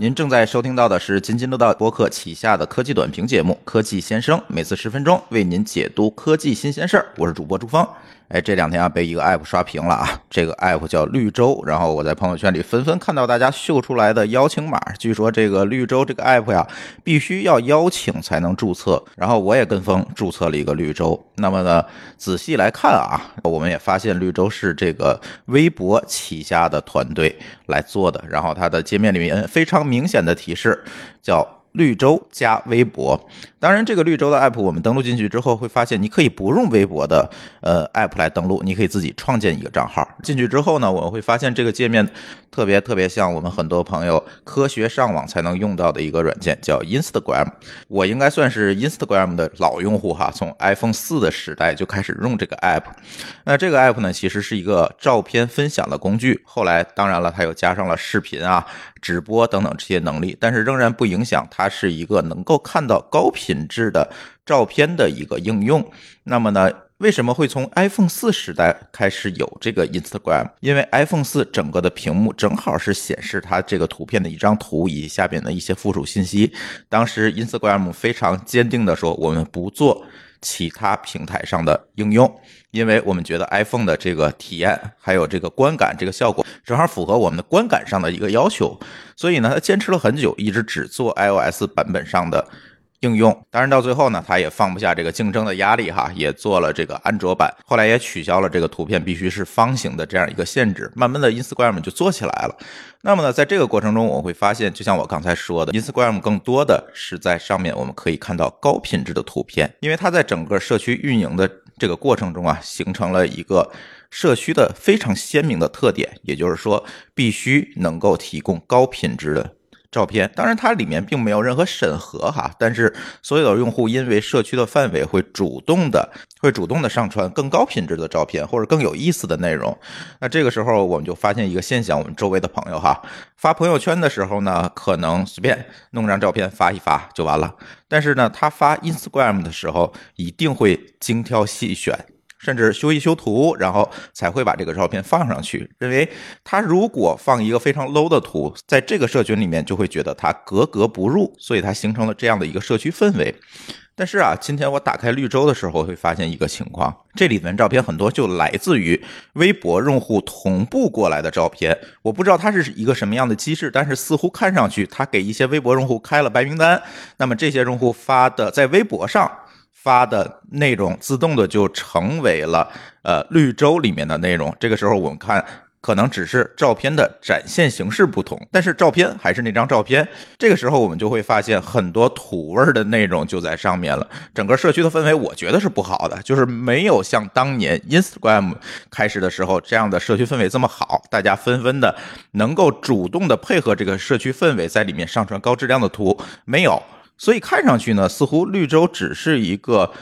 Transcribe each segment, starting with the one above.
您正在收听到的是津津乐道播客旗下的科技短评节目《科技先生》，每次十分钟为您解读科技新鲜事儿。我是主播朱峰。哎，这两天啊，被一个 app 刷屏了啊！这个 app 叫绿洲，然后我在朋友圈里纷纷看到大家秀出来的邀请码。据说这个绿洲这个 app 呀，必须要邀请才能注册。然后我也跟风注册了一个绿洲。那么呢，仔细来看啊，我们也发现绿洲是这个微博旗下的团队来做的。然后它的界面里面非常明显的提示叫。绿洲加微博，当然这个绿洲的 app 我们登录进去之后会发现，你可以不用微博的呃 app 来登录，你可以自己创建一个账号。进去之后呢，我们会发现这个界面特别特别像我们很多朋友科学上网才能用到的一个软件，叫 Instagram。我应该算是 Instagram 的老用户哈，从 iPhone 四的时代就开始用这个 app。那这个 app 呢，其实是一个照片分享的工具，后来当然了，它又加上了视频啊。直播等等这些能力，但是仍然不影响它是一个能够看到高品质的照片的一个应用。那么呢，为什么会从 iPhone 四时代开始有这个 Instagram？因为 iPhone 四整个的屏幕正好是显示它这个图片的一张图以及下边的一些附属信息。当时 Instagram 非常坚定的说，我们不做。其他平台上的应用，因为我们觉得 iPhone 的这个体验还有这个观感这个效果正好符合我们的观感上的一个要求，所以呢，他坚持了很久，一直只做 iOS 版本上的。应用，当然到最后呢，他也放不下这个竞争的压力哈，也做了这个安卓版，后来也取消了这个图片必须是方形的这样一个限制，慢慢的 Instagram 就做起来了。那么呢，在这个过程中，我会发现，就像我刚才说的，Instagram 更多的是在上面我们可以看到高品质的图片，因为它在整个社区运营的这个过程中啊，形成了一个社区的非常鲜明的特点，也就是说，必须能够提供高品质的。照片，当然它里面并没有任何审核哈，但是所有的用户因为社区的范围会主动的会主动的上传更高品质的照片或者更有意思的内容。那这个时候我们就发现一个现象，我们周围的朋友哈发朋友圈的时候呢，可能随便弄张照片发一发就完了，但是呢他发 Instagram 的时候一定会精挑细选。甚至修一修图，然后才会把这个照片放上去。认为他如果放一个非常 low 的图，在这个社群里面就会觉得他格格不入，所以他形成了这样的一个社区氛围。但是啊，今天我打开绿洲的时候，会发现一个情况：这里面照片很多就来自于微博用户同步过来的照片。我不知道它是一个什么样的机制，但是似乎看上去他给一些微博用户开了白名单，那么这些用户发的在微博上。发的内容自动的就成为了呃绿洲里面的内容。这个时候我们看，可能只是照片的展现形式不同，但是照片还是那张照片。这个时候我们就会发现很多土味的内容就在上面了。整个社区的氛围，我觉得是不好的，就是没有像当年 Instagram 开始的时候这样的社区氛围这么好。大家纷纷的能够主动的配合这个社区氛围，在里面上传高质量的图，没有。所以看上去呢，似乎绿洲只是一个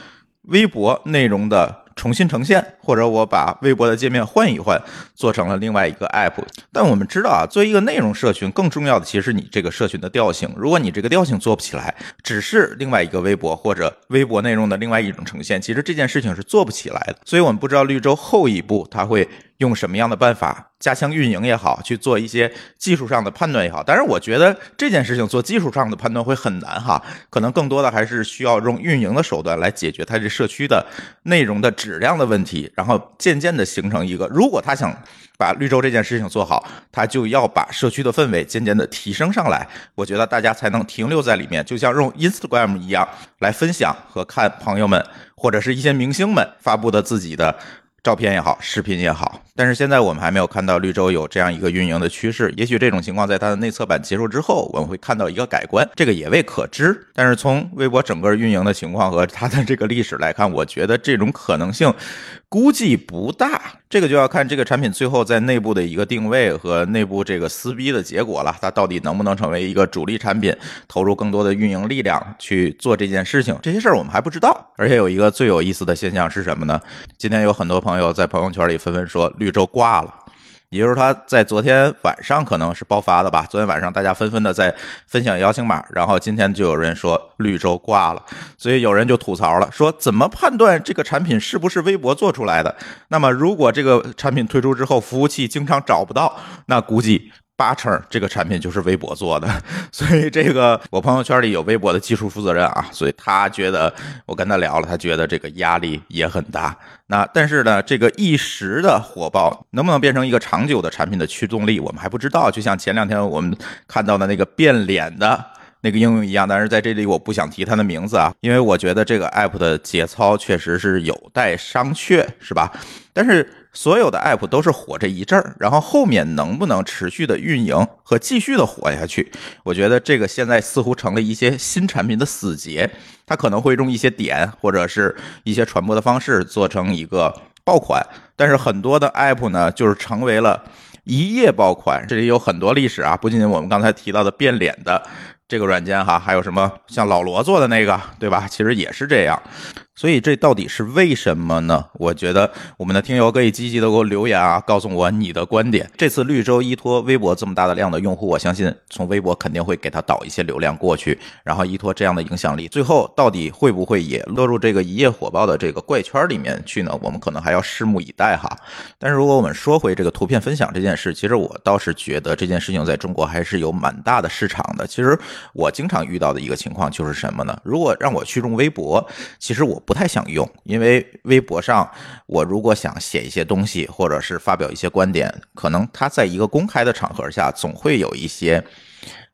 微博内容的。重新呈现，或者我把微博的界面换一换，做成了另外一个 app。但我们知道啊，作为一个内容社群，更重要的其实你这个社群的调性。如果你这个调性做不起来，只是另外一个微博或者微博内容的另外一种呈现，其实这件事情是做不起来的。所以我们不知道绿洲后一步它会用什么样的办法加强运营也好，去做一些技术上的判断也好。但是我觉得这件事情做技术上的判断会很难哈，可能更多的还是需要用运营的手段来解决它这社区的内容的。质量的问题，然后渐渐的形成一个，如果他想把绿洲这件事情做好，他就要把社区的氛围渐渐的提升上来，我觉得大家才能停留在里面，就像用 Instagram 一样来分享和看朋友们或者是一些明星们发布的自己的。照片也好，视频也好，但是现在我们还没有看到绿洲有这样一个运营的趋势。也许这种情况在它的内测版结束之后，我们会看到一个改观，这个也未可知。但是从微博整个运营的情况和它的这个历史来看，我觉得这种可能性估计不大。这个就要看这个产品最后在内部的一个定位和内部这个撕逼的结果了。它到底能不能成为一个主力产品，投入更多的运营力量去做这件事情？这些事儿我们还不知道。而且有一个最有意思的现象是什么呢？今天有很多朋友。在朋友圈里纷纷说绿洲挂了，也就是他在昨天晚上可能是爆发的吧。昨天晚上大家纷纷的在分享邀请码，然后今天就有人说绿洲挂了，所以有人就吐槽了，说怎么判断这个产品是不是微博做出来的？那么如果这个产品推出之后服务器经常找不到，那估计八成这个产品就是微博做的，所以这个我朋友圈里有微博的技术负责人啊，所以他觉得我跟他聊了，他觉得这个压力也很大。那但是呢，这个一时的火爆能不能变成一个长久的产品的驱动力，我们还不知道。就像前两天我们看到的那个变脸的那个应用一样，但是在这里我不想提它的名字啊，因为我觉得这个 app 的节操确实是有待商榷，是吧？但是。所有的 app 都是火这一阵儿，然后后面能不能持续的运营和继续的火下去？我觉得这个现在似乎成了一些新产品的死结，它可能会用一些点或者是一些传播的方式做成一个爆款，但是很多的 app 呢，就是成为了一夜爆款。这里有很多历史啊，不仅仅我们刚才提到的变脸的这个软件哈，还有什么像老罗做的那个，对吧？其实也是这样。所以这到底是为什么呢？我觉得我们的听友可以积极的给我留言啊，告诉我你的观点。这次绿洲依托微博这么大的量的用户，我相信从微博肯定会给他导一些流量过去，然后依托这样的影响力，最后到底会不会也落入这个一夜火爆的这个怪圈里面去呢？我们可能还要拭目以待哈。但是如果我们说回这个图片分享这件事，其实我倒是觉得这件事情在中国还是有蛮大的市场的。其实我经常遇到的一个情况就是什么呢？如果让我去用微博，其实我。不太想用，因为微博上我如果想写一些东西，或者是发表一些观点，可能他在一个公开的场合下，总会有一些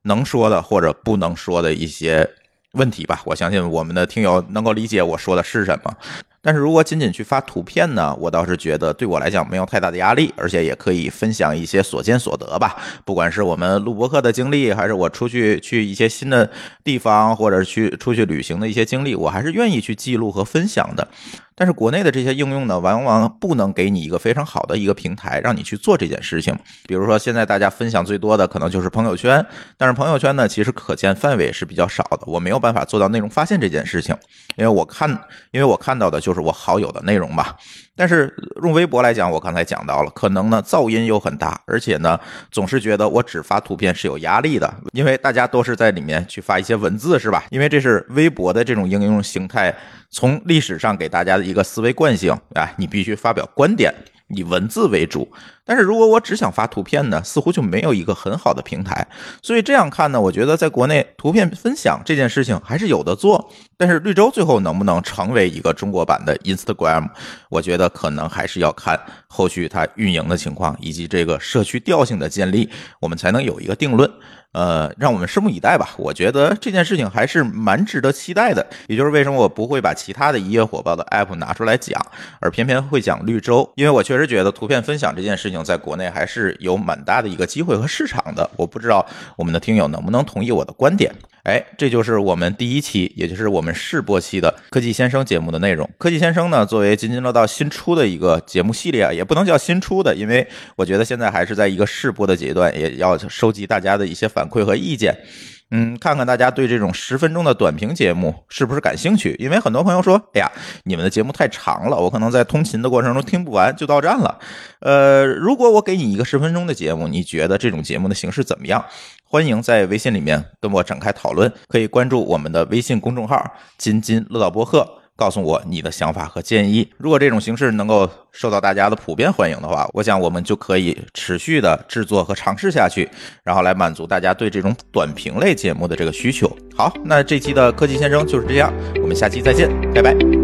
能说的或者不能说的一些问题吧。我相信我们的听友能够理解我说的是什么。但是如果仅仅去发图片呢，我倒是觉得对我来讲没有太大的压力，而且也可以分享一些所见所得吧。不管是我们录播课的经历，还是我出去去一些新的地方，或者去出去旅行的一些经历，我还是愿意去记录和分享的。但是国内的这些应用呢，往往不能给你一个非常好的一个平台，让你去做这件事情。比如说，现在大家分享最多的可能就是朋友圈，但是朋友圈呢，其实可见范围是比较少的，我没有办法做到内容发现这件事情，因为我看，因为我看到的就就是我好友的内容吧。但是用微博来讲，我刚才讲到了，可能呢噪音又很大，而且呢总是觉得我只发图片是有压力的，因为大家都是在里面去发一些文字，是吧？因为这是微博的这种应用形态，从历史上给大家的一个思维惯性，哎，你必须发表观点。以文字为主，但是如果我只想发图片呢，似乎就没有一个很好的平台。所以这样看呢，我觉得在国内图片分享这件事情还是有的做。但是绿洲最后能不能成为一个中国版的 Instagram，我觉得可能还是要看后续它运营的情况以及这个社区调性的建立，我们才能有一个定论。呃，让我们拭目以待吧。我觉得这件事情还是蛮值得期待的。也就是为什么我不会把其他的一夜火爆的 app 拿出来讲，而偏偏会讲绿洲，因为我确实觉得图片分享这件事情在国内还是有蛮大的一个机会和市场的。我不知道我们的听友能不能同意我的观点。哎，这就是我们第一期，也就是我们试播期的科技先生节目的内容。科技先生呢，作为津津乐道新出的一个节目系列啊，也不能叫新出的，因为我觉得现在还是在一个试播的阶段，也要收集大家的一些反馈和意见。嗯，看看大家对这种十分钟的短评节目是不是感兴趣？因为很多朋友说，哎呀，你们的节目太长了，我可能在通勤的过程中听不完就到站了。呃，如果我给你一个十分钟的节目，你觉得这种节目的形式怎么样？欢迎在微信里面跟我展开讨论，可以关注我们的微信公众号“津津乐道播客”。告诉我你的想法和建议。如果这种形式能够受到大家的普遍欢迎的话，我想我们就可以持续的制作和尝试下去，然后来满足大家对这种短评类节目的这个需求。好，那这期的科技先生就是这样，我们下期再见，拜拜。